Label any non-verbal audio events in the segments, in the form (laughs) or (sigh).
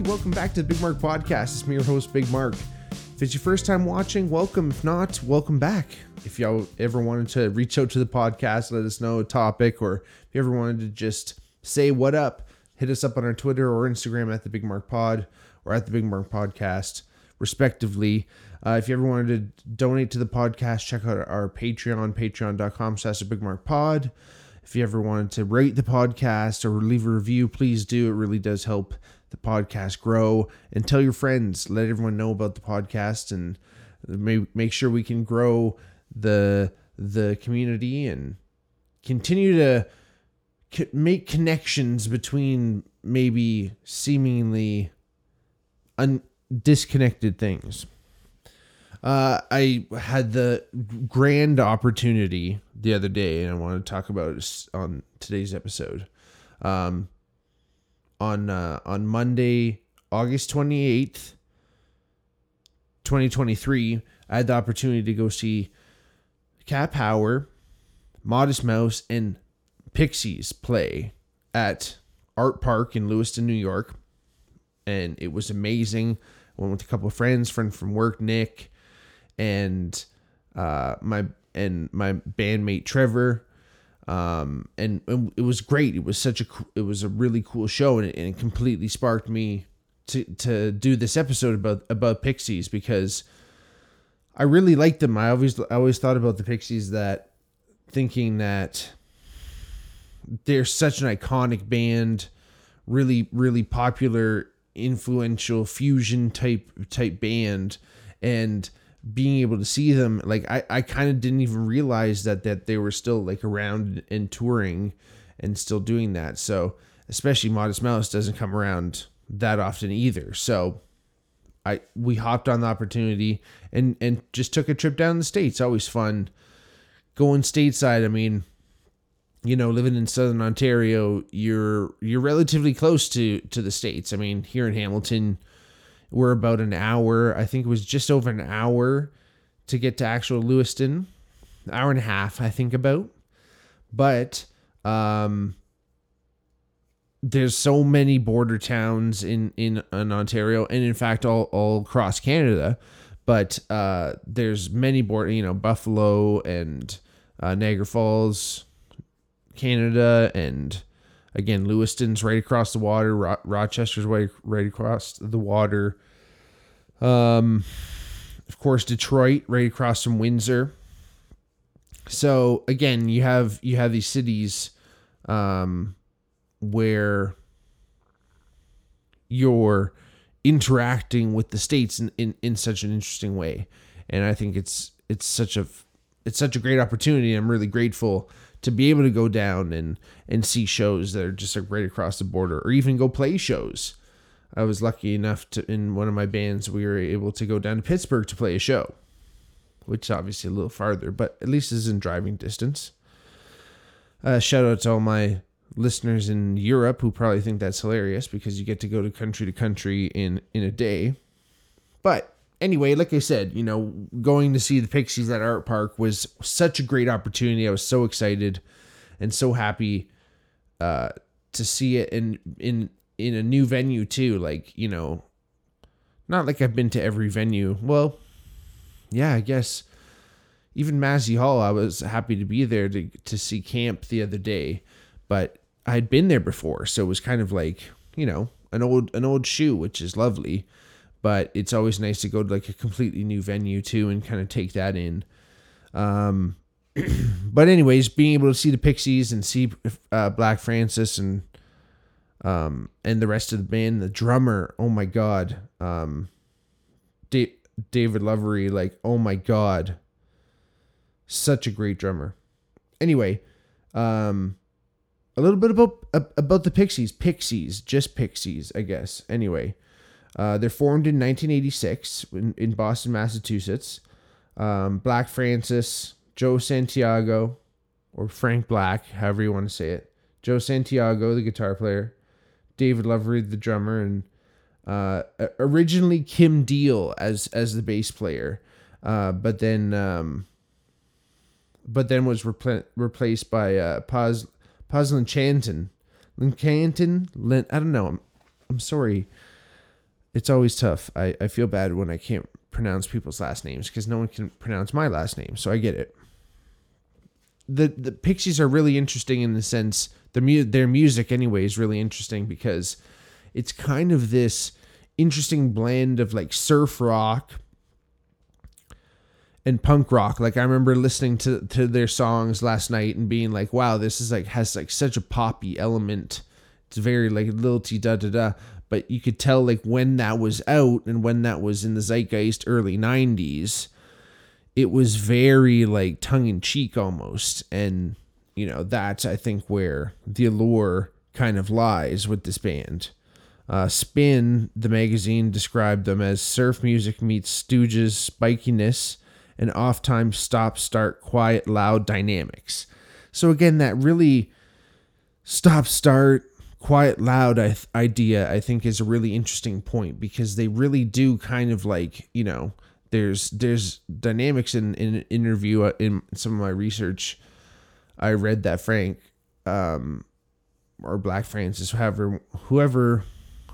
everybody. Welcome back to the Big Mark Podcast. It's me, your host, Big Mark. If it's your first time watching, welcome. If not, welcome back. If y'all ever wanted to reach out to the podcast, let us know a topic, or if you ever wanted to just say what up, hit us up on our Twitter or Instagram at the Big Mark Pod or at the Big Mark Podcast, respectively. Uh, if you ever wanted to donate to the podcast, check out our Patreon, patreon.com slash the Big Mark Pod. If you ever wanted to rate the podcast or leave a review, please do. It really does help the podcast grow. And tell your friends, let everyone know about the podcast, and make sure we can grow the the community and continue to make connections between maybe seemingly un- disconnected things. Uh, I had the grand opportunity the other day, and I want to talk about it on today's episode. Um, on uh, on Monday, August twenty eighth, twenty twenty three, I had the opportunity to go see Cat Power, Modest Mouse, and Pixies play at Art Park in Lewiston, New York, and it was amazing. I went with a couple of friends, friend from work, Nick, and uh, my and my bandmate Trevor. Um, and, and it was great. It was such a it was a really cool show, and it, and it completely sparked me to to do this episode about about Pixies because I really liked them. I always I always thought about the Pixies that thinking that they're such an iconic band, really really popular, influential fusion type type band, and being able to see them like I, I kind of didn't even realize that that they were still like around and touring and still doing that. So especially Modest Mouse doesn't come around that often either. So I we hopped on the opportunity and and just took a trip down the states. Always fun going stateside. I mean, you know, living in southern Ontario, you're you're relatively close to to the states. I mean, here in Hamilton, we're about an hour. I think it was just over an hour to get to actual Lewiston, hour and a half, I think about. But um, there's so many border towns in in, in Ontario, and in fact, all all across Canada. But uh, there's many border, you know, Buffalo and uh, Niagara Falls, Canada, and again, Lewiston's right across the water. Ro- Rochester's right right across the water. Um, of course, Detroit right across from Windsor. So again, you have you have these cities, um, where you're interacting with the states in, in, in such an interesting way, and I think it's it's such a it's such a great opportunity. I'm really grateful to be able to go down and and see shows that are just like right across the border, or even go play shows. I was lucky enough to in one of my bands we were able to go down to Pittsburgh to play a show, which is obviously a little farther, but at least is in driving distance. Uh, shout out to all my listeners in Europe who probably think that's hilarious because you get to go to country to country in in a day. But anyway, like I said, you know, going to see the Pixies at Art Park was such a great opportunity. I was so excited and so happy uh, to see it in in in a new venue too. Like you know, not like I've been to every venue. Well, yeah, I guess even Massey Hall. I was happy to be there to to see camp the other day, but I'd been there before, so it was kind of like you know an old an old shoe, which is lovely but it's always nice to go to like a completely new venue too and kind of take that in. Um, (clears throat) but anyways, being able to see the Pixies and see uh, Black Francis and um and the rest of the band, the drummer, oh my god, um, da- David Lovering, like oh my god, such a great drummer. Anyway, um, a little bit about about the Pixies, Pixies, just Pixies, I guess. Anyway. Uh, they're formed in 1986 in, in Boston, Massachusetts. Um, Black Francis, Joe Santiago, or Frank Black, however you want to say it. Joe Santiago, the guitar player. David Lovering, the drummer, and uh, originally Kim Deal as as the bass player, uh, but then um, but then was repl- replaced by uh, Paz Paz Linchanton. Linchanton, Lin- I don't know. I'm, I'm sorry. It's always tough. I, I feel bad when I can't pronounce people's last names because no one can pronounce my last name, so I get it. The the Pixies are really interesting in the sense the mu- their music anyway is really interesting because it's kind of this interesting blend of like surf rock and punk rock. Like I remember listening to to their songs last night and being like, "Wow, this is like has like such a poppy element." It's very like lilty da da da, but you could tell like when that was out and when that was in the zeitgeist early 90s, it was very like tongue in cheek almost and you know, that's I think where the allure kind of lies with this band. Uh, Spin, the magazine, described them as surf music meets Stooges' spikiness and off time stop start quiet loud dynamics. So again, that really stop start quiet loud idea I think is a really interesting point because they really do kind of like you know there's there's dynamics in in an interview uh, in some of my research I read that Frank um or Black Francis whoever whoever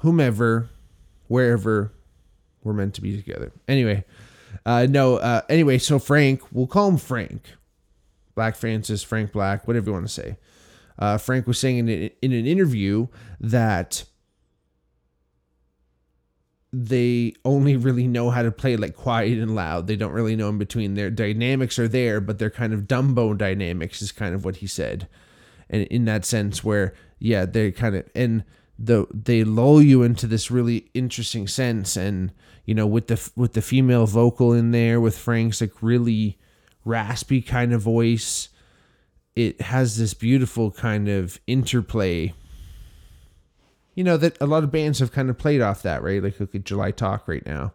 whomever wherever we're meant to be together anyway uh, no, uh, anyway, so Frank, we'll call him Frank. Black Francis, Frank Black, whatever you want to say. Uh, Frank was saying in, in an interview that they only really know how to play like quiet and loud. They don't really know in between. Their dynamics are there, but they're kind of Dumbo dynamics, is kind of what he said. And in that sense, where, yeah, they're kind of, and the, they lull you into this really interesting sense. And, you know, with the with the female vocal in there, with Frank's like really raspy kind of voice, it has this beautiful kind of interplay. You know that a lot of bands have kind of played off that, right? Like look at July Talk right now,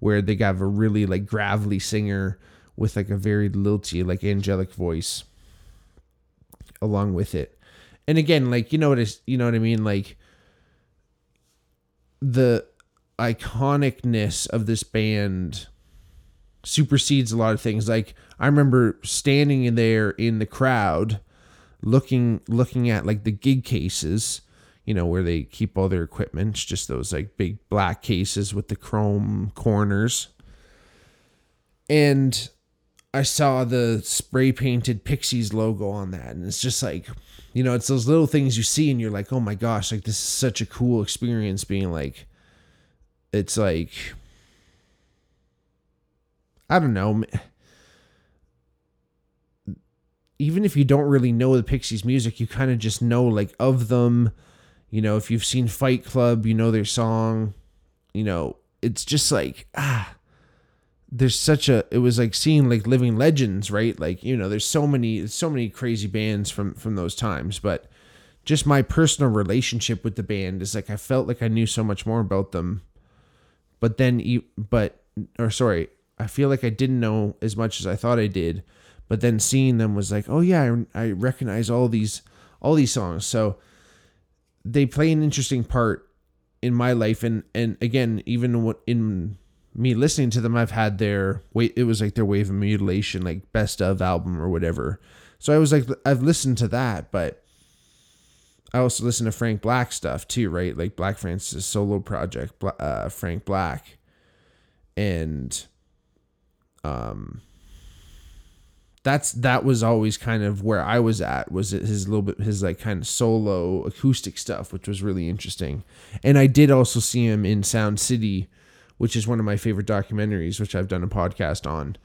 where they have a really like gravelly singer with like a very lilty, like angelic voice along with it. And again, like you know what is you know what I mean, like the iconicness of this band supersedes a lot of things. Like I remember standing in there in the crowd looking looking at like the gig cases, you know, where they keep all their equipment, just those like big black cases with the chrome corners. And I saw the spray painted Pixies logo on that and it's just like you know, it's those little things you see and you're like, "Oh my gosh, like this is such a cool experience being like it's like I don't know. Even if you don't really know the Pixies music, you kind of just know like of them. You know, if you've seen Fight Club, you know their song. You know, it's just like ah there's such a it was like seeing like living legends, right? Like, you know, there's so many so many crazy bands from from those times, but just my personal relationship with the band is like I felt like I knew so much more about them but then but or sorry i feel like i didn't know as much as i thought i did but then seeing them was like oh yeah i, I recognize all these all these songs. So they play an interesting part in my life. And and again even in me listening to them i've had their wait it was like their wave of mutilation like best of album or whatever. So i was like i've listened to that but I also listen to Frank Black stuff too, right? Like Black Francis solo project, uh, Frank Black, and um, that's that was always kind of where I was at. Was his little bit his like kind of solo acoustic stuff, which was really interesting. And I did also see him in Sound City, which is one of my favorite documentaries, which I've done a podcast on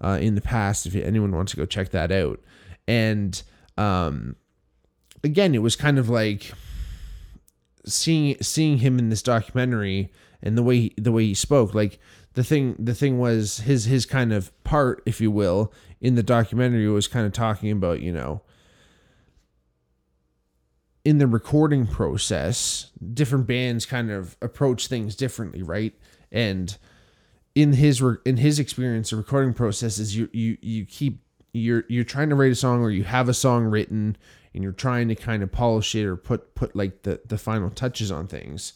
uh, in the past. If anyone wants to go check that out, and um again, it was kind of like seeing seeing him in this documentary and the way the way he spoke. Like the thing the thing was his his kind of part, if you will, in the documentary was kind of talking about you know in the recording process, different bands kind of approach things differently, right? And in his in his experience, the recording process is you you you keep you're you're trying to write a song or you have a song written and you're trying to kind of polish it or put put like the the final touches on things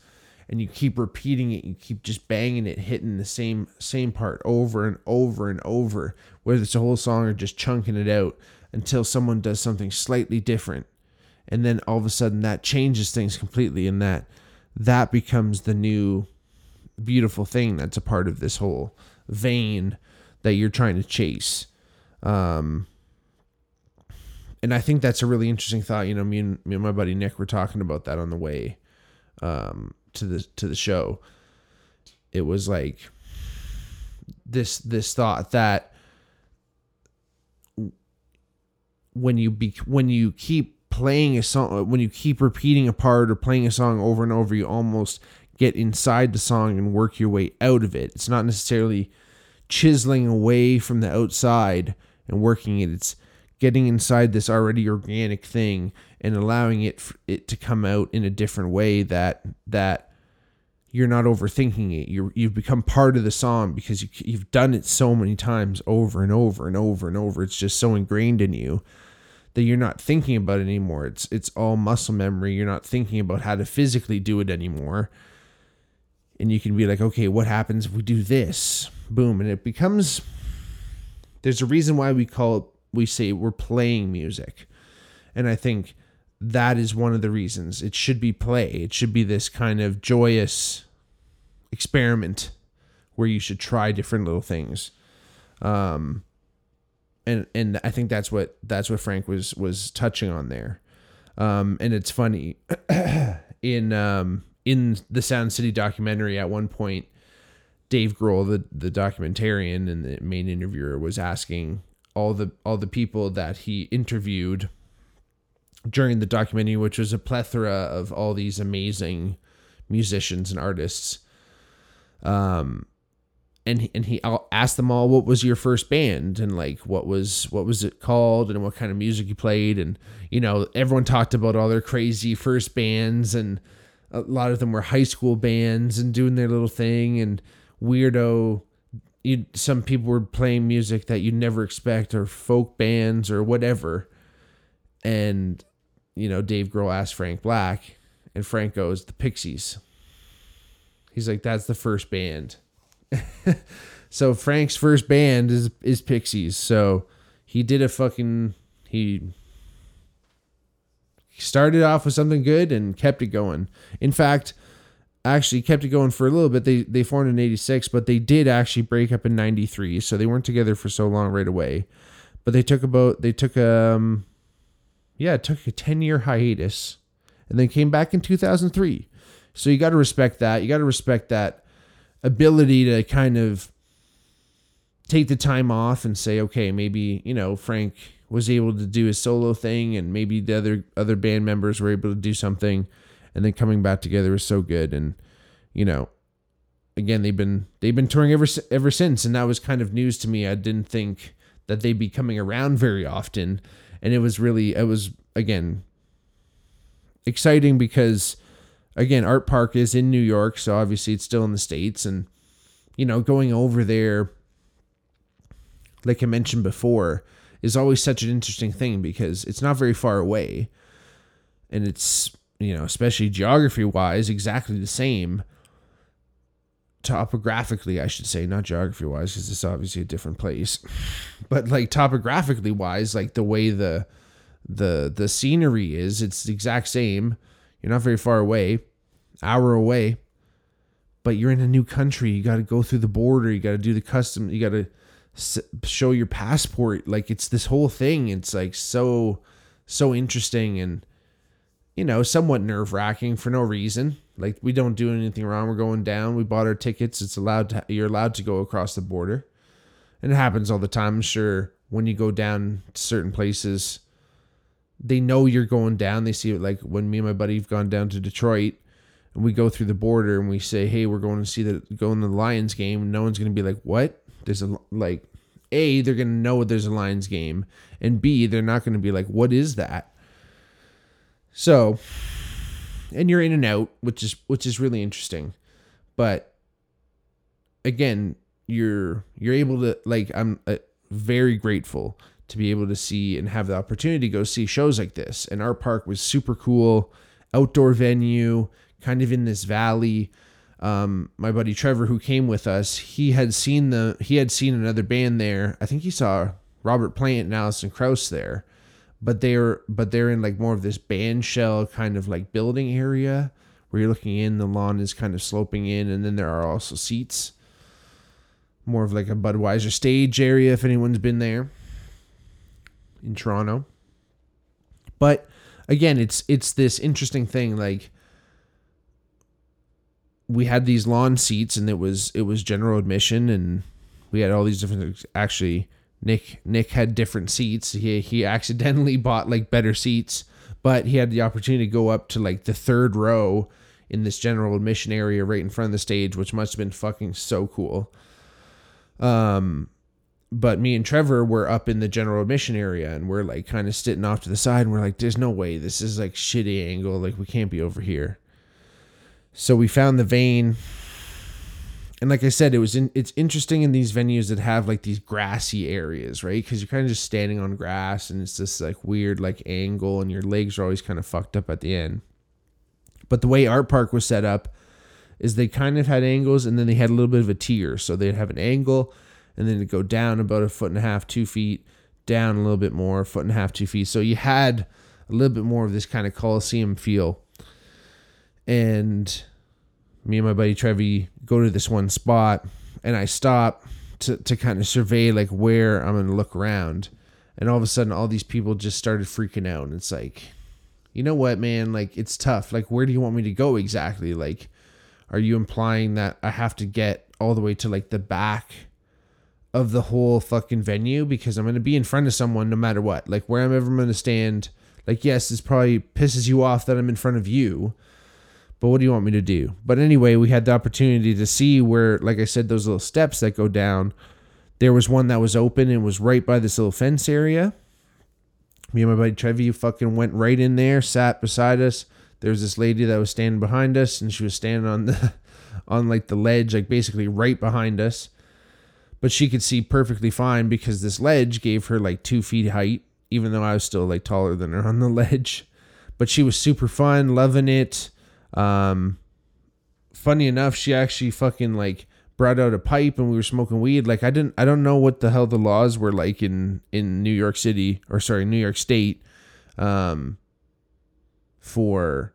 and you keep repeating it you keep just banging it hitting the same same part over and over and over whether it's a whole song or just chunking it out until someone does something slightly different and then all of a sudden that changes things completely and that that becomes the new beautiful thing that's a part of this whole vein that you're trying to chase. Um, and I think that's a really interesting thought. You know, me and me and my buddy Nick were talking about that on the way um, to the to the show. It was like this this thought that when you be when you keep playing a song when you keep repeating a part or playing a song over and over you almost get inside the song and work your way out of it it's not necessarily chiseling away from the outside and working it it's getting inside this already organic thing and allowing it it to come out in a different way that that you're not overthinking it. You you've become part of the song because you, you've done it so many times over and over and over and over. It's just so ingrained in you that you're not thinking about it anymore. It's it's all muscle memory. You're not thinking about how to physically do it anymore. And you can be like, okay, what happens if we do this? Boom, and it becomes. There's a reason why we call it. We say we're playing music, and I think that is one of the reasons it should be play. It should be this kind of joyous experiment where you should try different little things. Um, and and I think that's what that's what Frank was was touching on there. Um, and it's funny (clears throat) in um, in the Sound City documentary at one point, Dave Grohl, the the documentarian and the main interviewer, was asking all the all the people that he interviewed during the documentary, which was a plethora of all these amazing musicians and artists. Um, and and he asked them all what was your first band? And like what was what was it called? And what kind of music you played? And you know everyone talked about all their crazy first bands and a lot of them were high school bands and doing their little thing. And weirdo you some people were playing music that you'd never expect or folk bands or whatever and you know Dave Grohl asked Frank Black and Frank goes the Pixies he's like that's the first band (laughs) so Frank's first band is is Pixies. So he did a fucking he started off with something good and kept it going. In fact, actually kept it going for a little bit. They they formed in 86, but they did actually break up in 93. So they weren't together for so long right away. But they took about they took um yeah, it took a 10 year hiatus and then came back in 2003. So you got to respect that. You got to respect that ability to kind of take the time off and say, okay, maybe, you know, Frank was able to do his solo thing and maybe the other other band members were able to do something and then coming back together was so good and you know again they've been they've been touring ever ever since and that was kind of news to me I didn't think that they'd be coming around very often and it was really it was again exciting because again, Art Park is in New York, so obviously it's still in the States. And, you know, going over there, like I mentioned before, is always such an interesting thing because it's not very far away. And it's, you know, especially geography wise, exactly the same. Topographically, I should say, not geography wise, because it's obviously a different place. (laughs) But like topographically wise, like the way the the the scenery is, it's the exact same you're not very far away, hour away, but you're in a new country. You got to go through the border. You got to do the custom. You got to show your passport. Like it's this whole thing. It's like so, so interesting and, you know, somewhat nerve wracking for no reason. Like we don't do anything wrong. We're going down. We bought our tickets. It's allowed to, you're allowed to go across the border. And it happens all the time. I'm sure when you go down to certain places, they know you're going down. They see it like when me and my buddy have gone down to Detroit and we go through the border and we say, "Hey, we're going to see the going to the Lions game." No one's to be like, "What?" There's a like A, they're to know there's a Lions game, and B, they're not to be like, "What is that?" So, and you're in and out, which is which is really interesting. But again, you're you're able to like I'm uh, very grateful to be able to see and have the opportunity to go see shows like this. And Art Park was super cool, outdoor venue, kind of in this valley. Um, my buddy Trevor, who came with us, he had seen the he had seen another band there. I think he saw Robert Plant and Alison Krauss there, but they're but they're in like more of this band shell kind of like building area where you're looking in. The lawn is kind of sloping in, and then there are also seats. More of like a Budweiser stage area if anyone's been there in Toronto. But again, it's it's this interesting thing like we had these lawn seats and it was it was general admission and we had all these different actually Nick Nick had different seats. He he accidentally (laughs) bought like better seats, but he had the opportunity to go up to like the third row in this general admission area right in front of the stage, which must have been fucking so cool. Um but me and Trevor were up in the general admission area and we're like kind of sitting off to the side and we're like, there's no way this is like shitty angle. Like we can't be over here. So we found the vein. And like I said, it was in, it's interesting in these venues that have like these grassy areas, right? Because you're kind of just standing on grass and it's this like weird like angle and your legs are always kind of fucked up at the end. But the way Art Park was set up is they kind of had angles and then they had a little bit of a tier. So they'd have an angle and then it'd go down about a foot and a half, two feet, down a little bit more, foot and a half, two feet. So you had a little bit more of this kind of Coliseum feel. And me and my buddy Trevi go to this one spot and I stop to, to kind of survey like where I'm to look around. And all of a sudden, all these people just started freaking out. And it's like, you know what, man? Like, it's tough. Like, where do you want me to go exactly? Like, are you implying that I have to get all the way to like the back of the whole fucking venue because I'm to be in front of someone no matter what. Like where I'm ever to stand. Like yes, this probably pisses you off that I'm in front of you. But what do you want me to do? But anyway, we had the opportunity to see where like I said those little steps that go down. There was one that was open and was right by this little fence area. Me and my buddy Trevi fucking went right in there, sat beside us. There was this lady that was standing behind us and she was standing on the (laughs) on like the ledge, like basically right behind us but she could see perfectly fine because this ledge gave her like two feet height, even though I was still like taller than her on the (laughs) ledge. But she was super fun, loving it. Um, funny enough, she actually fucking like brought out a pipe and we were smoking weed. Like I didn't, I don't know what the hell the laws were like in in New York City or sorry, New York State, um, for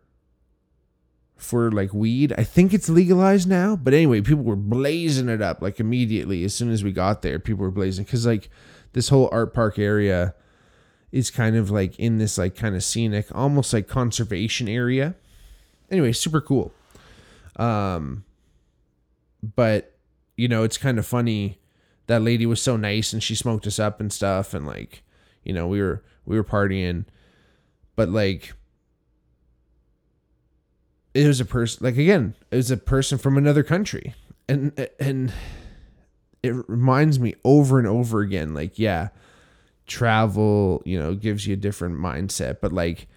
for like weed. I think it's legalized now, but anyway, people were blazing it up like immediately as soon as we got there. People were blazing because like this whole art park area is kind of like in this like kind of scenic, almost like conservation area. Anyway, super cool. Um, but you know, it's kind of funny. That lady was so nice and she smoked us up and stuff, and like, you know, we were we were partying, but like it was a person like again it was a person from another country and and it reminds me over and over again like yeah travel you know gives you a different mindset but like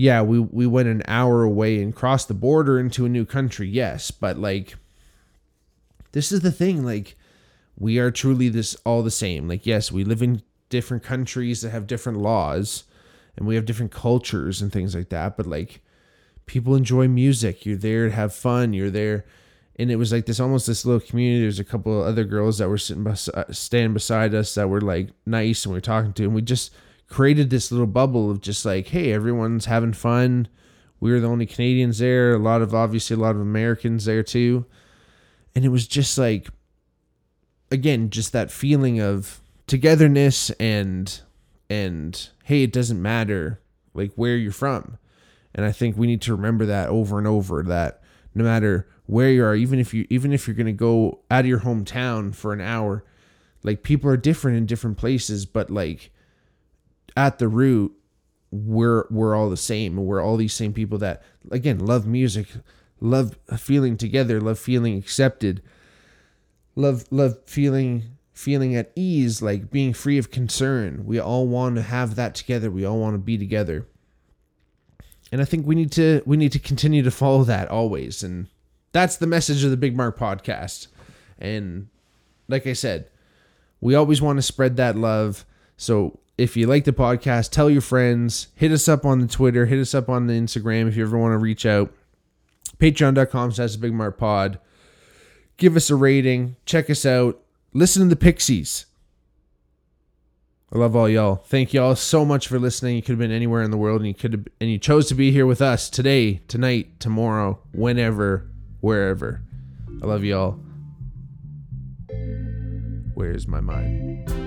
yeah we we went an hour away and crossed the border into a new country yes but like this is the thing like we are truly this all the same like yes we live in different countries that have different laws and we have different cultures and things like that but like people enjoy music. You're there to have fun. You're there. And it was like this almost this little community. There's a couple of other girls that were sitting bes- uh, standing beside us that were like nice and we are talking to. And we just created this little bubble of just like, hey, everyone's having fun. We were the only Canadians there. A lot of, obviously, a lot of Americans there too. And it was just like, again, just that feeling of togetherness and, and hey, it doesn't matter like where you're from and I think we need to remember that over and over that no matter where you are, even if you even if you're gonna go out of your hometown for an hour, like people are different in different places, but like at the root, we're we're all the same. We're all these same people that again love music, love feeling together, love feeling accepted, love love feeling feeling at ease, like being free of concern. We all want to have that together. We all want to be together and I think we need to we need to continue to follow that always. And that's the message of the Big Mark podcast. And like I said, we always want to spread that love. So if you like the podcast, tell your friends, hit us up on the Twitter, hit us up on the Instagram if you ever want to reach out. Patreon.com slash Big Mark Pod. Give us a rating, check us out, listen to the Pixies. I love all y'all. Thank y'all so much for listening. You could have been anywhere in the world and you could have, and you chose to be here with us today, tonight, tomorrow, whenever, wherever. I love y'all. Where's my mind?